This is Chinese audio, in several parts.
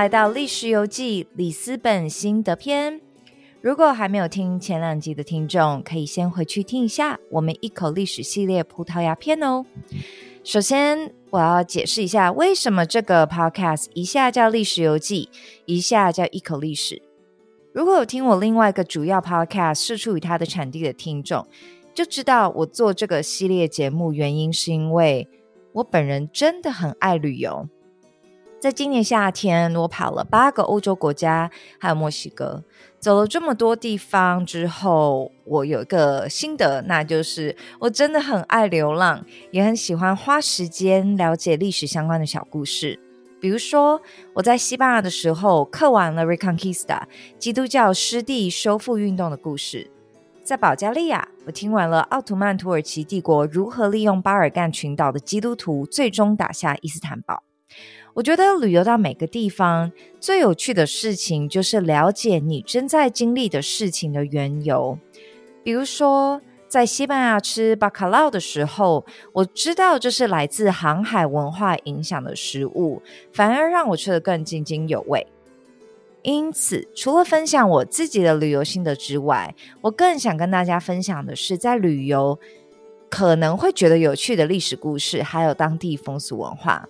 来到《历史游记》里斯本心得篇。如果还没有听前两集的听众，可以先回去听一下我们一口历史系列葡萄牙篇哦。首先，我要解释一下为什么这个 podcast 一下叫《历史游记》，一下叫一口历史。如果有听我另外一个主要 podcast 是出于它的产地的听众，就知道我做这个系列节目原因是因为我本人真的很爱旅游。在今年夏天，我跑了八个欧洲国家，还有墨西哥，走了这么多地方之后，我有一个心得，那就是我真的很爱流浪，也很喜欢花时间了解历史相关的小故事。比如说，我在西班牙的时候，刻完了 Reconquista 基督教失地收复运动的故事；在保加利亚，我听完了奥图曼土耳其帝国如何利用巴尔干群岛的基督徒，最终打下伊斯坦堡。我觉得旅游到每个地方最有趣的事情，就是了解你正在经历的事情的缘由。比如说，在西班牙吃巴卡劳的时候，我知道这是来自航海文化影响的食物，反而让我吃得更津津有味。因此，除了分享我自己的旅游心得之外，我更想跟大家分享的是，在旅游可能会觉得有趣的历史故事，还有当地风俗文化。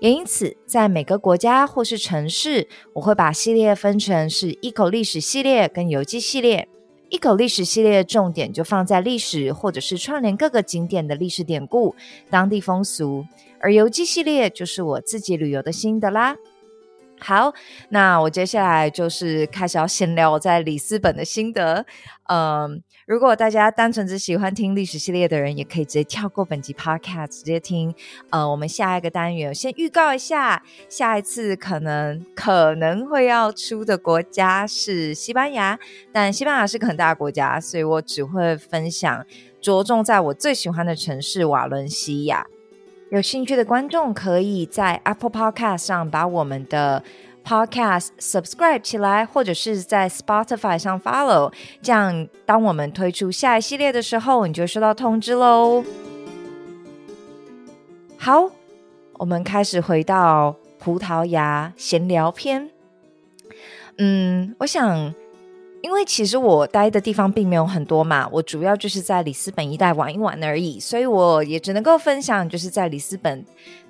也因此，在每个国家或是城市，我会把系列分成是一口历史系列跟游记系列。一口历史系列重点就放在历史，或者是串联各个景点的历史典故、当地风俗；而游记系列就是我自己旅游的心得啦。好，那我接下来就是开始要闲聊我在里斯本的心得。嗯，如果大家单纯只喜欢听历史系列的人，也可以直接跳过本集 podcast，直接听。呃，我们下一个单元先预告一下，下一次可能可能会要出的国家是西班牙，但西班牙是个很大的国家，所以我只会分享着重在我最喜欢的城市瓦伦西亚。有兴趣的观众可以在 Apple Podcast 上把我们的 Podcast subscribe 起来，或者是在 Spotify 上 follow，这样当我们推出下一系列的时候，你就收到通知喽。好，我们开始回到葡萄牙闲聊篇。嗯，我想。因为其实我待的地方并没有很多嘛，我主要就是在里斯本一带玩一玩而已，所以我也只能够分享就是在里斯本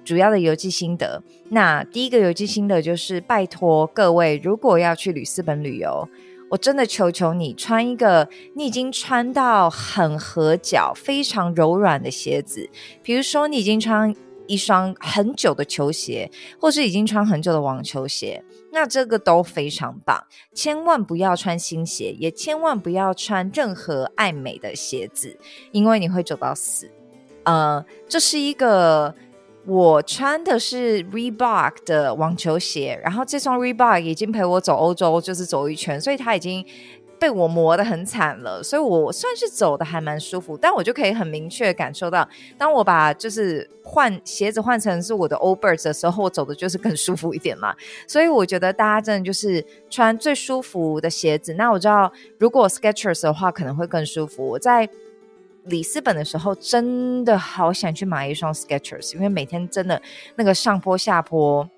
主要的游记心得。那第一个游记心得就是，拜托各位，如果要去里斯本旅游，我真的求求你穿一个你已经穿到很合脚、非常柔软的鞋子，比如说你已经穿。一双很久的球鞋，或是已经穿很久的网球鞋，那这个都非常棒。千万不要穿新鞋，也千万不要穿任何爱美的鞋子，因为你会走到死。呃，这是一个我穿的是 Reebok 的网球鞋，然后这双 Reebok 已经陪我走欧洲，就是走一圈，所以它已经。被我磨得很惨了，所以我算是走的还蛮舒服，但我就可以很明确感受到，当我把就是换鞋子换成是我的 o l b i r d s 的时候，我走的就是更舒服一点嘛。所以我觉得大家真的就是穿最舒服的鞋子。那我知道，如果 Sketchers 的话可能会更舒服。我在里斯本的时候真的好想去买一双 Sketchers，因为每天真的那个上坡下坡。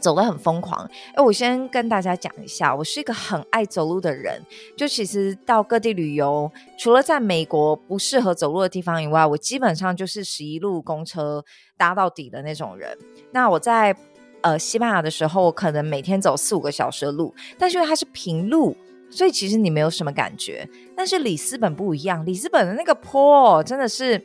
走得很疯狂，哎，我先跟大家讲一下，我是一个很爱走路的人。就其实到各地旅游，除了在美国不适合走路的地方以外，我基本上就是十一路公车搭到底的那种人。那我在呃西班牙的时候，我可能每天走四五个小时的路，但是因为它是平路，所以其实你没有什么感觉。但是里斯本不一样，里斯本的那个坡真的是。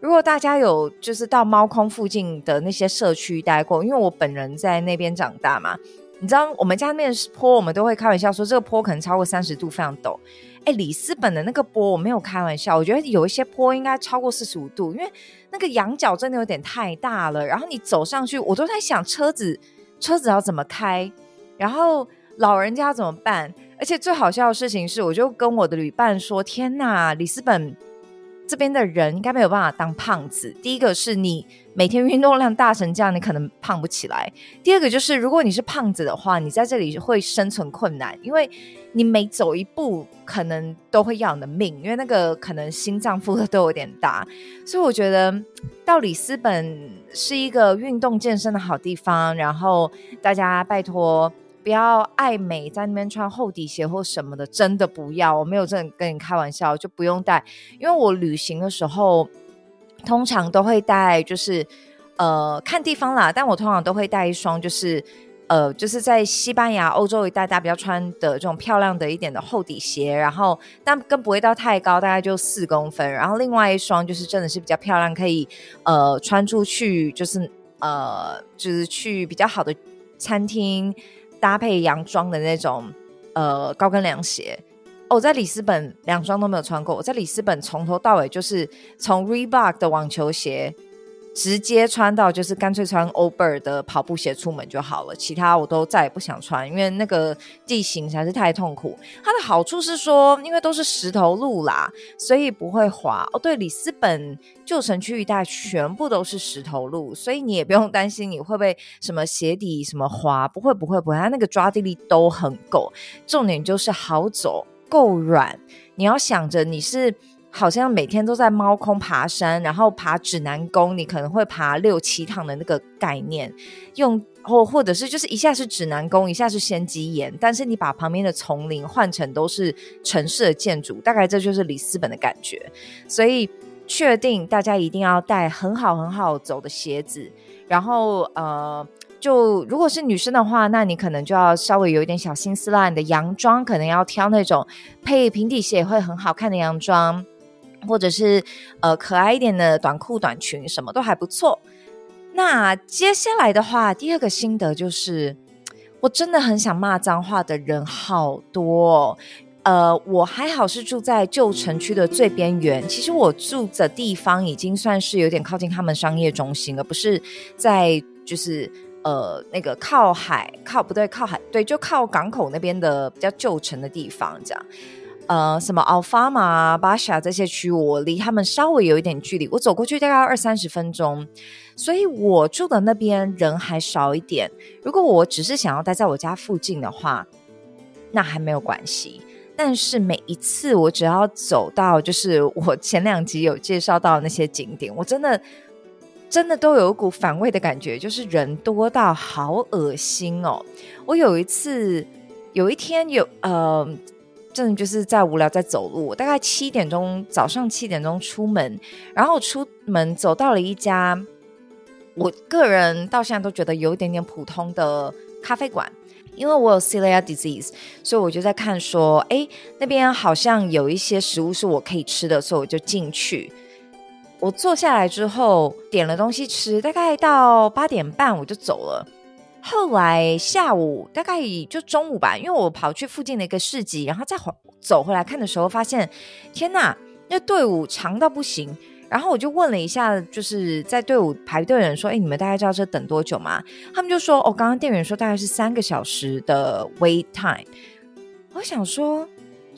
如果大家有就是到猫空附近的那些社区待过，因为我本人在那边长大嘛，你知道我们家那边坡，我们都会开玩笑说这个坡可能超过三十度，非常陡。哎，里斯本的那个坡我没有开玩笑，我觉得有一些坡应该超过四十五度，因为那个仰角真的有点太大了。然后你走上去，我都在想车子车子要怎么开，然后老人家怎么办？而且最好笑的事情是，我就跟我的旅伴说：“天呐，里斯本！”这边的人应该没有办法当胖子。第一个是你每天运动量大成这样，你可能胖不起来；第二个就是，如果你是胖子的话，你在这里会生存困难，因为你每走一步可能都会要你的命，因为那个可能心脏负荷都有点大。所以我觉得到里斯本是一个运动健身的好地方，然后大家拜托。不要爱美，在那边穿厚底鞋或什么的，真的不要。我没有真的跟你开玩笑，就不用带。因为我旅行的时候，通常都会带，就是呃看地方啦。但我通常都会带一双，就是呃就是在西班牙、欧洲一带大家比较穿的这种漂亮的一点的厚底鞋。然后但更不会到太高，大概就四公分。然后另外一双就是真的是比较漂亮，可以呃穿出去，就是呃就是去比较好的餐厅。搭配洋装的那种呃高跟凉鞋，我在里斯本两双都没有穿过。我在里斯本从头到尾就是从 Reebok 的网球鞋。直接穿到就是干脆穿 o b e r 的跑步鞋出门就好了，其他我都再也不想穿，因为那个地形实在是太痛苦。它的好处是说，因为都是石头路啦，所以不会滑。哦，对，里斯本旧城区一带全部都是石头路，所以你也不用担心你会不会什么鞋底什么滑，不会不会不会，它那个抓地力都很够。重点就是好走，够软。你要想着你是。好像每天都在猫空爬山，然后爬指南宫，你可能会爬六七趟的那个概念，用或或者是就是一下是指南宫，一下是仙鸡岩，但是你把旁边的丛林换成都是城市的建筑，大概这就是里斯本的感觉。所以确定大家一定要带很好很好走的鞋子，然后呃，就如果是女生的话，那你可能就要稍微有一点小心思啦，你的洋装可能要挑那种配平底鞋会很好看的洋装。或者是呃可爱一点的短裤短裙，什么都还不错。那接下来的话，第二个心得就是，我真的很想骂脏话的人好多。呃，我还好是住在旧城区的最边缘，其实我住的地方已经算是有点靠近他们商业中心了，不是在就是呃那个靠海靠不对靠海对就靠港口那边的比较旧城的地方这样。呃，什么奥法马、巴夏这些区，我离他们稍微有一点距离，我走过去大概二三十分钟，所以我住的那边人还少一点。如果我只是想要待在我家附近的话，那还没有关系。但是每一次我只要走到，就是我前两集有介绍到那些景点，我真的真的都有一股反胃的感觉，就是人多到好恶心哦。我有一次，有一天有呃。真的就是在无聊，在走路。大概七点钟，早上七点钟出门，然后出门走到了一家，我个人到现在都觉得有一点点普通的咖啡馆。因为我有 celiac disease，所以我就在看说，哎，那边好像有一些食物是我可以吃的，所以我就进去。我坐下来之后，点了东西吃，大概到八点半我就走了。后来下午大概就中午吧，因为我跑去附近的一个市集，然后再回走回来看的时候，发现天呐，那队伍长到不行。然后我就问了一下，就是在队伍排队的人说：“哎，你们大概知道这等多久吗？”他们就说：“哦，刚刚店员说大概是三个小时的 wait time。”我想说，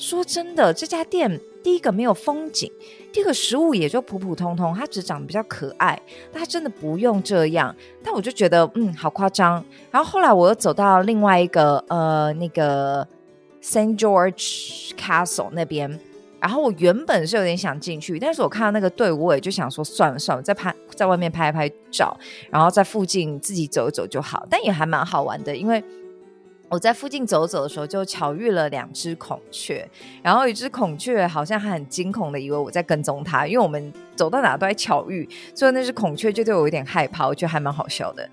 说真的，这家店第一个没有风景。第二个食物也就普普通通，它只长得比较可爱，它真的不用这样。但我就觉得，嗯，好夸张。然后后来我又走到另外一个呃那个 Saint George Castle 那边，然后我原本是有点想进去，但是我看到那个队伍，我也就想说算了算了，在拍在外面拍一拍照，然后在附近自己走一走就好。但也还蛮好玩的，因为。我在附近走走的时候，就巧遇了两只孔雀，然后一只孔雀好像还很惊恐的以为我在跟踪它，因为我们走到哪都在巧遇，所以那只孔雀就对我有点害怕，我觉得还蛮好笑的。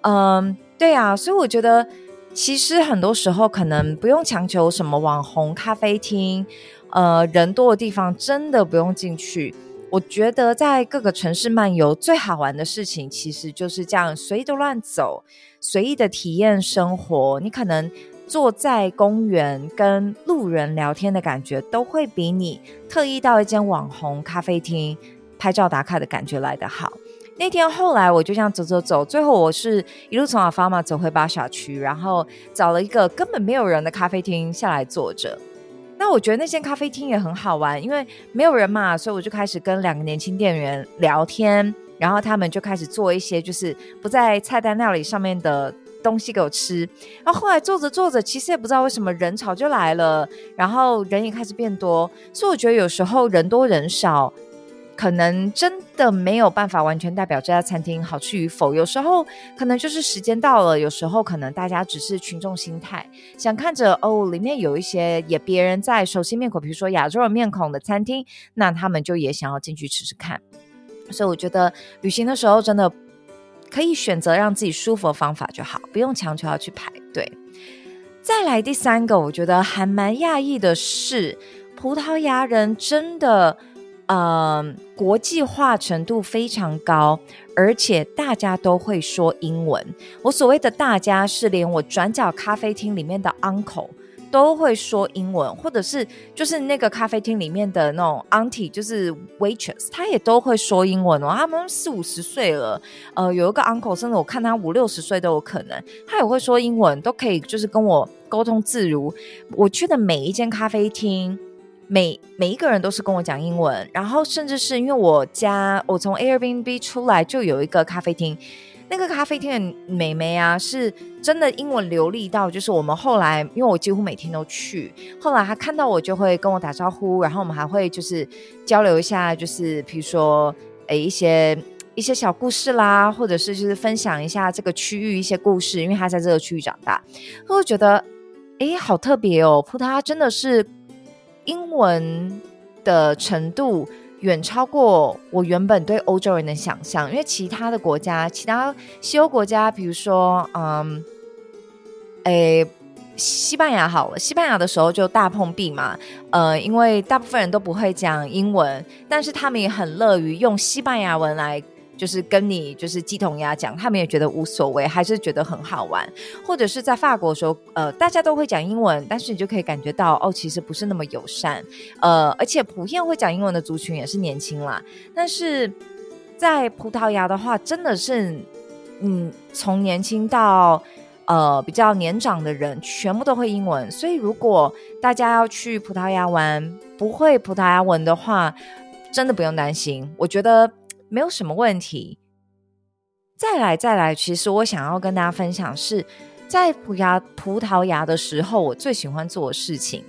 嗯，对啊，所以我觉得其实很多时候可能不用强求什么网红咖啡厅，呃，人多的地方真的不用进去。我觉得在各个城市漫游最好玩的事情，其实就是这样随意的乱走。随意的体验生活，你可能坐在公园跟路人聊天的感觉，都会比你特意到一间网红咖啡厅拍照打卡的感觉来得好。那天后来我就这样走走走，最后我是一路从阿法马走回巴小区，然后找了一个根本没有人的咖啡厅下来坐着。那我觉得那间咖啡厅也很好玩，因为没有人嘛，所以我就开始跟两个年轻店员聊天，然后他们就开始做一些就是不在菜单料理上面的东西给我吃。然后后来做着做着，其实也不知道为什么人潮就来了，然后人也开始变多，所以我觉得有时候人多人少。可能真的没有办法完全代表这家餐厅好吃与否。有时候可能就是时间到了，有时候可能大家只是群众心态，想看着哦，里面有一些也别人在熟悉面孔，比如说亚洲人面孔的餐厅，那他们就也想要进去吃吃看。所以我觉得旅行的时候真的可以选择让自己舒服的方法就好，不用强求要去排队。再来第三个，我觉得还蛮讶异的是，葡萄牙人真的。嗯，国际化程度非常高，而且大家都会说英文。我所谓的大家，是连我转角咖啡厅里面的 uncle 都会说英文，或者是就是那个咖啡厅里面的那种 auntie，就是 waitress，他也都会说英文哦。他们四五十岁了，呃，有一个 uncle，甚至我看他五六十岁都有可能，他也会说英文，都可以就是跟我沟通自如。我去的每一间咖啡厅。每每一个人都是跟我讲英文，然后甚至是因为我家我从 Airbnb 出来就有一个咖啡厅，那个咖啡厅的美眉啊，是真的英文流利到，就是我们后来因为我几乎每天都去，后来她看到我就会跟我打招呼，然后我们还会就是交流一下，就是比如说诶一些一些小故事啦，或者是就是分享一下这个区域一些故事，因为她在这个区域长大，我会觉得诶好特别哦，葡萄牙真的是。英文的程度远超过我原本对欧洲人的想象，因为其他的国家，其他西欧国家，比如说，嗯，诶，西班牙好了，西班牙的时候就大碰壁嘛，呃，因为大部分人都不会讲英文，但是他们也很乐于用西班牙文来。就是跟你就是鸡同鸭讲，他们也觉得无所谓，还是觉得很好玩。或者是在法国的时候，呃，大家都会讲英文，但是你就可以感觉到哦，其实不是那么友善。呃，而且普遍会讲英文的族群也是年轻啦。但是在葡萄牙的话，真的是，嗯，从年轻到呃比较年长的人，全部都会英文。所以如果大家要去葡萄牙玩，不会葡萄牙文的话，真的不用担心。我觉得。没有什么问题。再来，再来，其实我想要跟大家分享是在葡牙葡萄牙的时候，我最喜欢做的事情。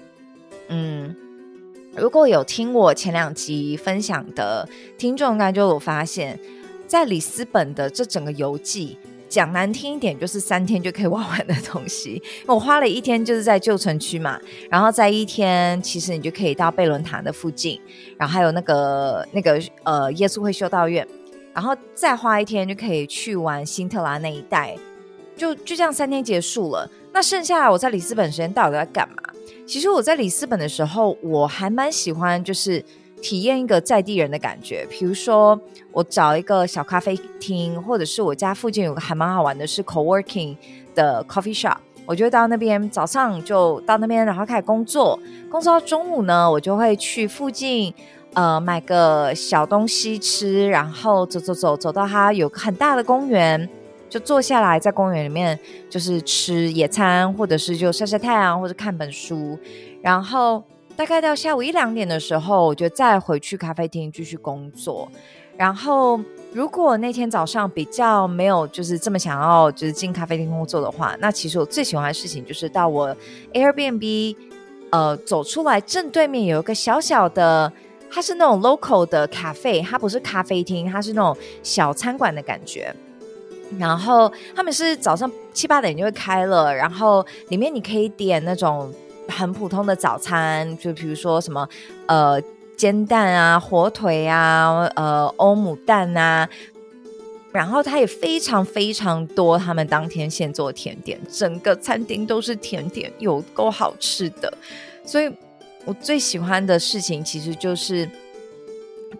嗯，如果有听我前两集分享的听众，应该就有发现，在里斯本的这整个游记，讲难听一点，就是三天就可以玩完的东西。我花了一天就是在旧城区嘛，然后在一天，其实你就可以到贝伦塔的附近。然后还有那个那个呃耶稣会修道院，然后再花一天就可以去玩新特拉那一带，就就这样三天结束了。那剩下我在里斯本时间到底在干嘛？其实我在里斯本的时候，我还蛮喜欢就是体验一个在地人的感觉。比如说我找一个小咖啡厅，或者是我家附近有个还蛮好玩的是 co-working 的 coffee shop。我就到那边，早上就到那边，然后开始工作。工作到中午呢，我就会去附近，呃，买个小东西吃，然后走走走，走到它有个很大的公园，就坐下来在公园里面，就是吃野餐，或者是就晒晒太阳，或者看本书。然后大概到下午一两点的时候，我就再回去咖啡厅继续工作。然后。如果那天早上比较没有就是这么想要就是进咖啡厅工作的话，那其实我最喜欢的事情就是到我 Airbnb，呃，走出来正对面有一个小小的，它是那种 local 的咖啡，它不是咖啡厅，它是那种小餐馆的感觉。然后他们是早上七八点就会开了，然后里面你可以点那种很普通的早餐，就比如说什么呃。煎蛋啊，火腿啊，呃，欧姆蛋啊，然后它也非常非常多，他们当天现做甜点，整个餐厅都是甜点，有够好吃的。所以我最喜欢的事情，其实就是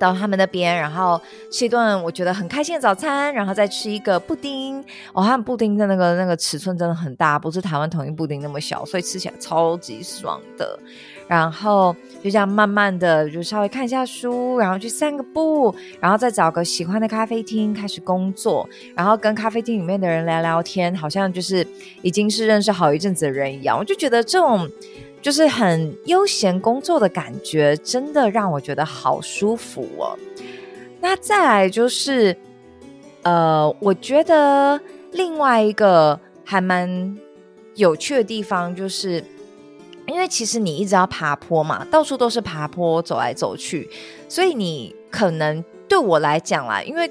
到他们那边，然后吃一顿我觉得很开心的早餐，然后再吃一个布丁。哦，他们布丁的那个那个尺寸真的很大，不是台湾统一布丁那么小，所以吃起来超级爽的。然后就这样慢慢的就稍微看一下书，然后去散个步，然后再找个喜欢的咖啡厅开始工作，然后跟咖啡厅里面的人聊聊天，好像就是已经是认识好一阵子的人一样。我就觉得这种就是很悠闲工作的感觉，真的让我觉得好舒服哦。那再来就是，呃，我觉得另外一个还蛮有趣的地方，就是因为其实你一直要爬坡嘛，到处都是爬坡，走来走去，所以你可能对我来讲啦，因为。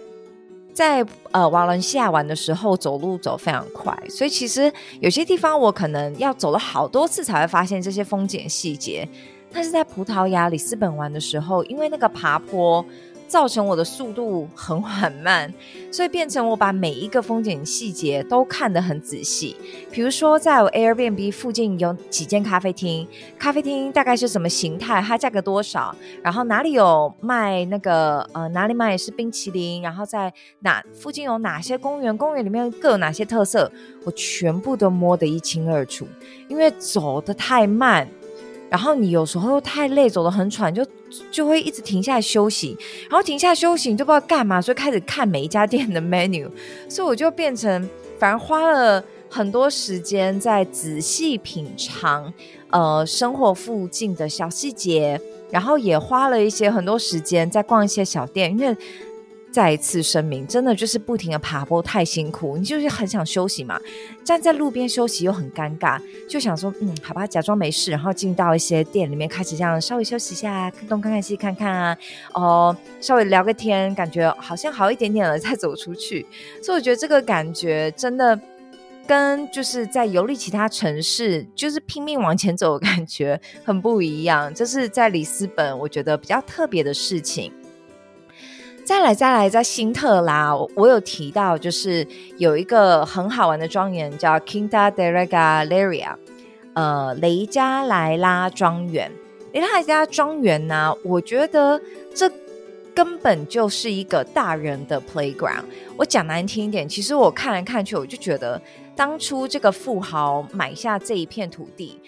在呃瓦伦西亚玩的时候，走路走非常快，所以其实有些地方我可能要走了好多次才会发现这些风景细节。但是在葡萄牙里斯本玩的时候，因为那个爬坡。造成我的速度很缓慢，所以变成我把每一个风景细节都看得很仔细。比如说，在我 Airbnb 附近有几间咖啡厅，咖啡厅大概是什么形态，它价格多少，然后哪里有卖那个呃哪里卖是冰淇淋，然后在哪附近有哪些公园，公园里面各有哪些特色，我全部都摸得一清二楚。因为走得太慢。然后你有时候太累，走得很喘，就就会一直停下来休息。然后停下来休息，你就不知道干嘛，所以开始看每一家店的 menu。所以我就变成反而花了很多时间在仔细品尝呃生活附近的小细节，然后也花了一些很多时间在逛一些小店，因为。再一次声明，真的就是不停的爬坡太辛苦，你就是很想休息嘛。站在路边休息又很尴尬，就想说，嗯，好吧，假装没事，然后进到一些店里面，开始这样稍微休息一下，看东看看西看看啊，哦，稍微聊个天，感觉好像好一点点了，再走出去。所以我觉得这个感觉真的跟就是在游历其他城市，就是拼命往前走的感觉很不一样。这是在里斯本，我觉得比较特别的事情。再来，再来，在新特拉，我有提到，就是有一个很好玩的庄园叫 Quinta de Regaleria，呃，雷加莱拉庄园。雷加莱拉庄园呢，我觉得这根本就是一个大人的 playground。我讲难听一点，其实我看来看去，我就觉得当初这个富豪买下这一片土地。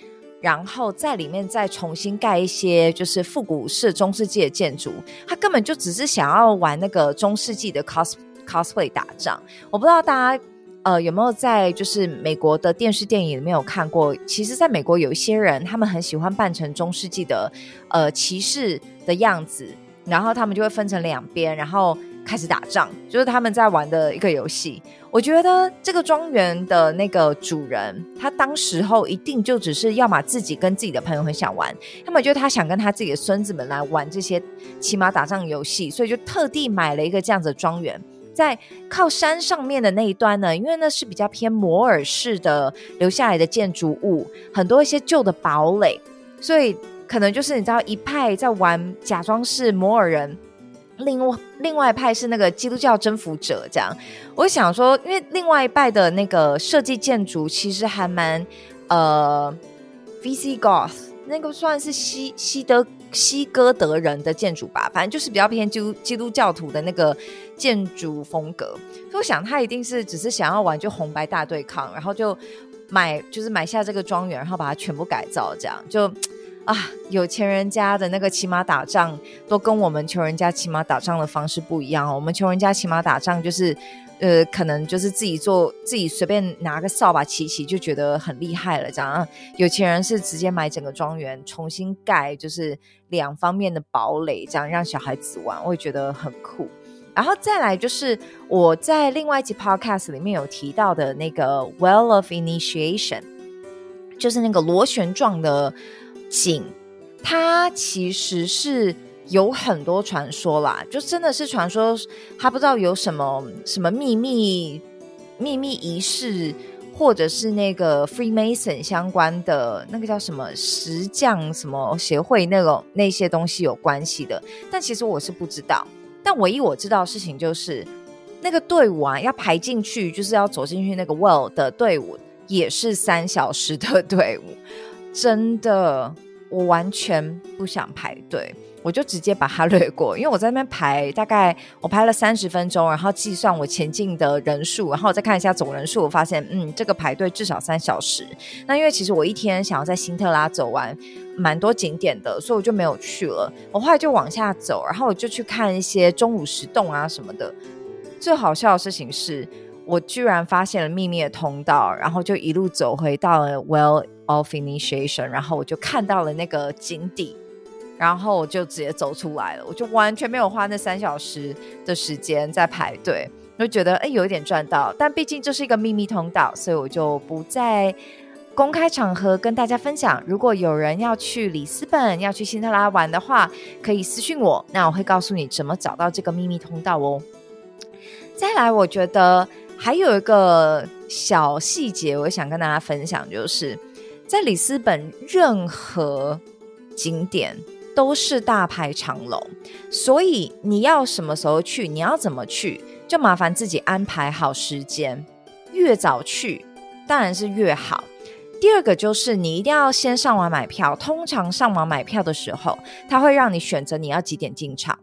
然后在里面再重新盖一些就是复古式中世纪的建筑，他根本就只是想要玩那个中世纪的 cos cosplay 打仗。我不知道大家呃有没有在就是美国的电视电影里面有看过？其实，在美国有一些人，他们很喜欢扮成中世纪的呃骑士的样子，然后他们就会分成两边，然后。开始打仗，就是他们在玩的一个游戏。我觉得这个庄园的那个主人，他当时候一定就只是要么自己跟自己的朋友很想玩，要么就是他想跟他自己的孙子们来玩这些骑马打仗游戏，所以就特地买了一个这样子的庄园，在靠山上面的那一端呢，因为那是比较偏摩尔式的留下来的建筑物，很多一些旧的堡垒，所以可能就是你知道一派在玩假装是摩尔人。另外，另外一派是那个基督教征服者，这样。我想说，因为另外一派的那个设计建筑其实还蛮呃，V.C. Goth 那个算是西西德西哥德人的建筑吧，反正就是比较偏基督基督教徒的那个建筑风格。所以我想，他一定是只是想要玩就红白大对抗，然后就买就是买下这个庄园，然后把它全部改造，这样就。啊，有钱人家的那个骑马打仗都跟我们穷人家骑马打仗的方式不一样哦。我们穷人家骑马打仗就是，呃，可能就是自己做，自己随便拿个扫把骑骑就觉得很厉害了。这样，有钱人是直接买整个庄园重新盖，就是两方面的堡垒，这样让小孩子玩，我也觉得很酷。然后再来就是我在另外一集 podcast 里面有提到的那个 Well of Initiation，就是那个螺旋状的。井，它其实是有很多传说啦，就真的是传说，他不知道有什么什么秘密秘密仪式，或者是那个 Freemason 相关的那个叫什么石匠什么协会那种那些东西有关系的，但其实我是不知道。但唯一我知道的事情就是，那个队伍啊，要排进去，就是要走进去那个 Well 的队伍，也是三小时的队伍，真的。我完全不想排队，我就直接把它略过，因为我在那边排，大概我排了三十分钟，然后计算我前进的人数，然后我再看一下总人数，我发现，嗯，这个排队至少三小时。那因为其实我一天想要在新特拉走完蛮多景点的，所以我就没有去了。我后来就往下走，然后我就去看一些钟乳石洞啊什么的。最好笑的事情是。我居然发现了秘密的通道，然后就一路走回到了 Well of Initiation，然后我就看到了那个井底，然后我就直接走出来了，我就完全没有花那三小时的时间在排队，我就觉得哎有一点赚到，但毕竟这是一个秘密通道，所以我就不再公开场合跟大家分享。如果有人要去里斯本、要去辛特拉玩的话，可以私信我，那我会告诉你怎么找到这个秘密通道哦。再来，我觉得。还有一个小细节，我想跟大家分享，就是在里斯本任何景点都是大排长龙，所以你要什么时候去，你要怎么去，就麻烦自己安排好时间，越早去当然是越好。第二个就是你一定要先上网买票，通常上网买票的时候，它会让你选择你要几点进场。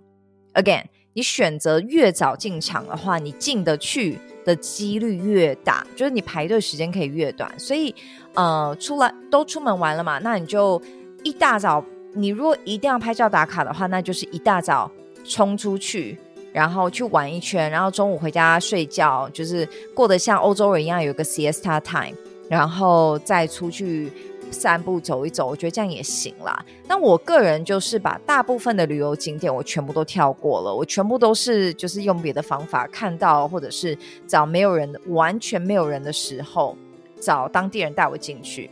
Again，你选择越早进场的话，你进得去。的几率越大，就是你排队时间可以越短。所以，呃，出来都出门玩了嘛，那你就一大早，你如果一定要拍照打卡的话，那就是一大早冲出去，然后去玩一圈，然后中午回家睡觉，就是过得像欧洲人一样有个 siesta time，然后再出去。散步走一走，我觉得这样也行啦。那我个人就是把大部分的旅游景点我全部都跳过了，我全部都是就是用别的方法看到，或者是找没有人、完全没有人的时候，找当地人带我进去，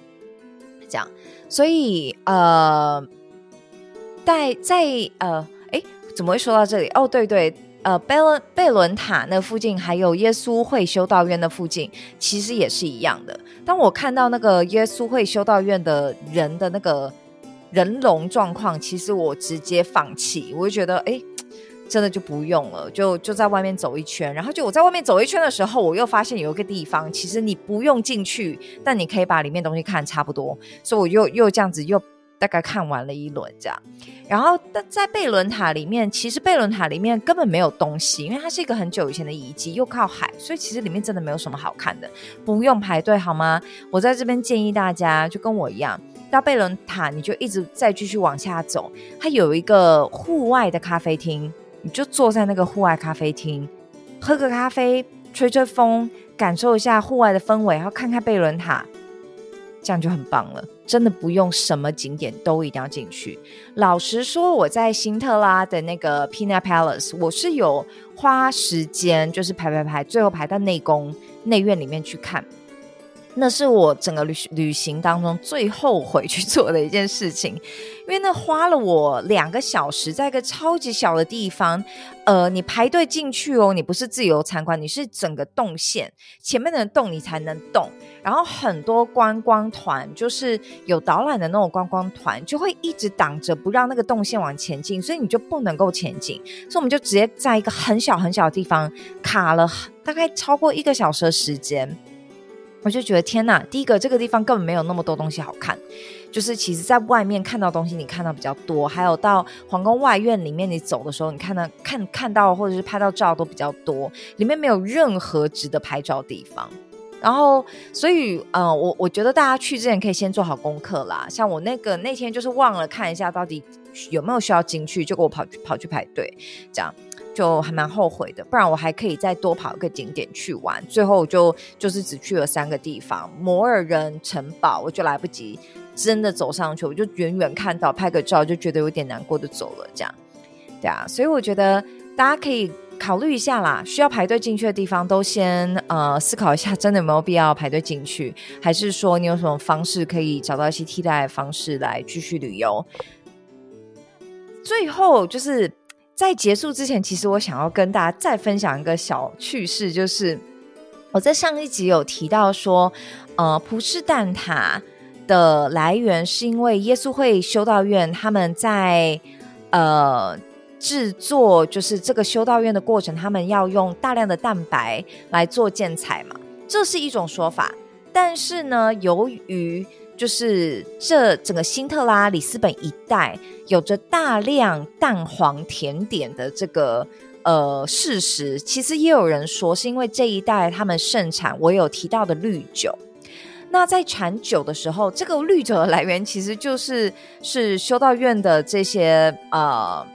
这样。所以呃，带在呃，哎，怎么会说到这里？哦，对对。呃，贝伦贝伦塔那附近，还有耶稣会修道院的附近，其实也是一样的。当我看到那个耶稣会修道院的人的那个人龙状况，其实我直接放弃，我就觉得，哎，真的就不用了，就就在外面走一圈。然后就我在外面走一圈的时候，我又发现有一个地方，其实你不用进去，但你可以把里面东西看差不多，所以我又又这样子又。大概看完了一轮这样，然后在贝伦塔里面，其实贝伦塔里面根本没有东西，因为它是一个很久以前的遗迹，又靠海，所以其实里面真的没有什么好看的，不用排队好吗？我在这边建议大家，就跟我一样，到贝伦塔你就一直再继续往下走，它有一个户外的咖啡厅，你就坐在那个户外咖啡厅，喝个咖啡，吹吹风，感受一下户外的氛围，然后看看贝伦塔。这样就很棒了，真的不用什么景点都一定要进去。老实说，我在新特拉的那个 Pina Palace，我是有花时间，就是排排排，最后排到内宫内院里面去看。那是我整个旅旅行当中最后悔去做的一件事情，因为那花了我两个小时，在一个超级小的地方，呃，你排队进去哦，你不是自由参观，你是整个动线前面的动你才能动，然后很多观光团就是有导览的那种观光团，就会一直挡着不让那个动线往前进，所以你就不能够前进，所以我们就直接在一个很小很小的地方卡了 大概超过一个小时的时间。我就觉得天呐，第一个这个地方根本没有那么多东西好看，就是其实在外面看到东西你看到比较多，还有到皇宫外院里面你走的时候，你看到看看到或者是拍到照都比较多，里面没有任何值得拍照的地方。然后所以呃，我我觉得大家去之前可以先做好功课啦。像我那个那天就是忘了看一下到底有没有需要进去，就给我跑去跑去排队这样。就还蛮后悔的，不然我还可以再多跑一个景点去玩。最后就就是只去了三个地方：摩尔人城堡，我就来不及真的走上去，我就远远看到拍个照，就觉得有点难过的走了。这样，对啊，所以我觉得大家可以考虑一下啦，需要排队进去的地方都先呃思考一下，真的有没有必要排队进去，还是说你有什么方式可以找到一些替代的方式来继续旅游？最后就是。在结束之前，其实我想要跟大家再分享一个小趣事，就是我在上一集有提到说，呃，葡式蛋挞的来源是因为耶稣会修道院他们在呃制作，就是这个修道院的过程，他们要用大量的蛋白来做建材嘛，这是一种说法。但是呢，由于就是这整个新特拉里斯本一带有着大量蛋黄甜点的这个呃事实，其实也有人说是因为这一带他们盛产我有提到的绿酒。那在产酒的时候，这个绿酒的来源其实就是是修道院的这些呃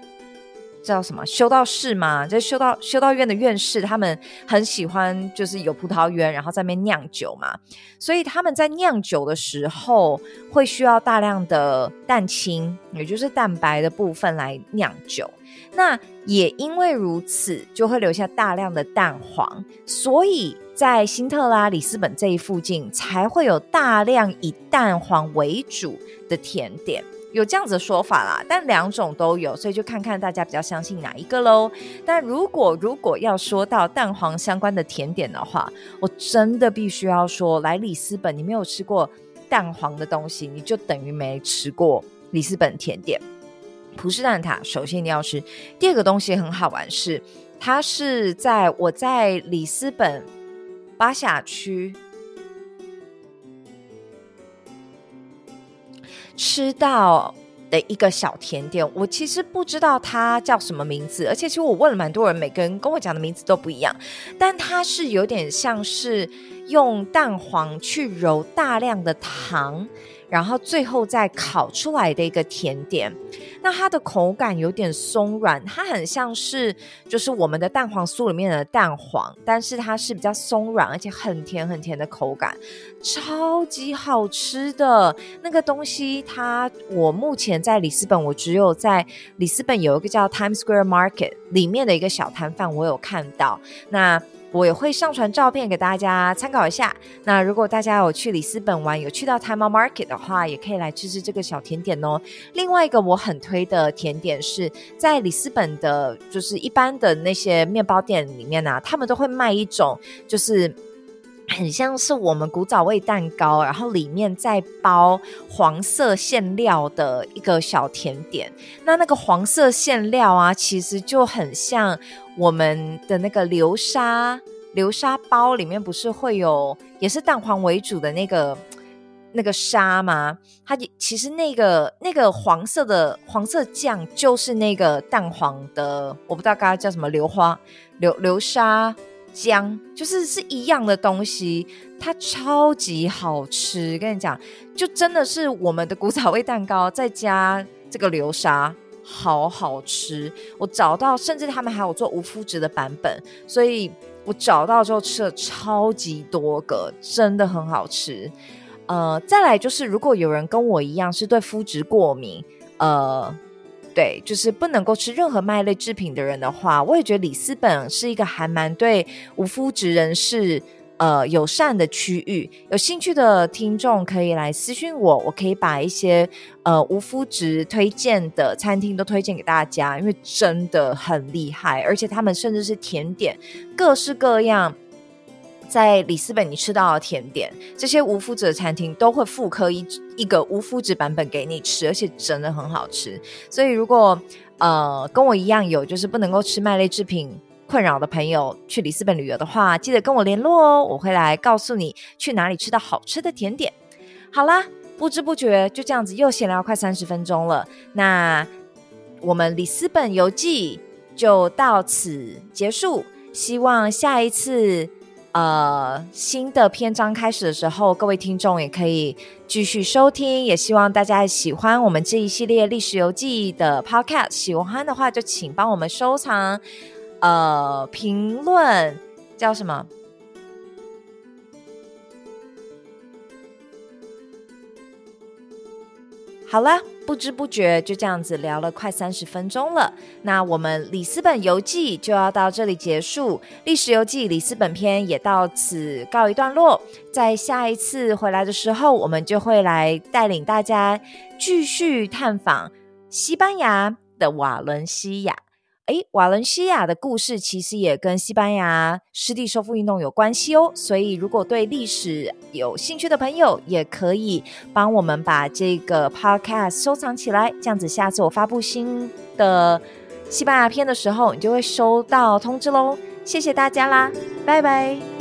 叫什么修道士嘛，就修道修道院的院士，他们很喜欢就是有葡萄园，然后在那边酿酒嘛。所以他们在酿酒的时候会需要大量的蛋清，也就是蛋白的部分来酿酒。那也因为如此，就会留下大量的蛋黄，所以在新特拉里斯本这一附近才会有大量以蛋黄为主的甜点。有这样子的说法啦，但两种都有，所以就看看大家比较相信哪一个喽。但如果如果要说到蛋黄相关的甜点的话，我真的必须要说，来里斯本你没有吃过蛋黄的东西，你就等于没吃过里斯本甜点。葡式蛋挞首先你要吃，第二个东西很好玩是，它是在我在里斯本巴夏区。吃到的一个小甜点，我其实不知道它叫什么名字，而且其实我问了蛮多人，每个人跟我讲的名字都不一样，但它是有点像是用蛋黄去揉大量的糖。然后最后再烤出来的一个甜点，那它的口感有点松软，它很像是就是我们的蛋黄酥里面的蛋黄，但是它是比较松软，而且很甜很甜的口感，超级好吃的那个东西。它我目前在里斯本，我只有在里斯本有一个叫 Times Square Market 里面的一个小摊贩，我有看到那。我也会上传照片给大家参考一下。那如果大家有去里斯本玩，有去到 Time Market 的话，也可以来吃吃这个小甜点哦。另外一个我很推的甜点是在里斯本的，就是一般的那些面包店里面啊，他们都会卖一种，就是很像是我们古早味蛋糕，然后里面再包黄色馅料的一个小甜点。那那个黄色馅料啊，其实就很像。我们的那个流沙流沙包里面不是会有也是蛋黄为主的那个那个沙吗？它其实那个那个黄色的黄色酱就是那个蛋黄的，我不知道刚刚叫什么硫花流流沙姜，就是是一样的东西，它超级好吃。跟你讲，就真的是我们的古早味蛋糕再加这个流沙。好好吃，我找到，甚至他们还有做无麸质的版本，所以我找到之后吃了超级多个，真的很好吃。呃，再来就是，如果有人跟我一样是对麸质过敏，呃，对，就是不能够吃任何麦类制品的人的话，我也觉得里斯本是一个还蛮对无麸质人士。呃，友善的区域，有兴趣的听众可以来私信我，我可以把一些呃无麸质推荐的餐厅都推荐给大家，因为真的很厉害，而且他们甚至是甜点，各式各样，在里斯本你吃到的甜点，这些无麸质的餐厅都会复刻一一个无麸质版本给你吃，而且真的很好吃。所以如果呃跟我一样有就是不能够吃麦类制品。困扰的朋友去里斯本旅游的话，记得跟我联络哦，我会来告诉你去哪里吃到好吃的甜点。好啦，不知不觉就这样子又闲聊快三十分钟了，那我们里斯本游记就到此结束。希望下一次呃新的篇章开始的时候，各位听众也可以继续收听。也希望大家喜欢我们这一系列历史游记的 Podcast，喜欢的话就请帮我们收藏。呃，评论叫什么？好了，不知不觉就这样子聊了快三十分钟了。那我们里斯本游记就要到这里结束，历史游记里斯本篇也到此告一段落。在下一次回来的时候，我们就会来带领大家继续探访西班牙的瓦伦西亚。哎，瓦伦西亚的故事其实也跟西班牙湿地收复运动有关系哦。所以，如果对历史有兴趣的朋友，也可以帮我们把这个 podcast 收藏起来，这样子下次我发布新的西班牙片的时候，你就会收到通知喽。谢谢大家啦，拜拜。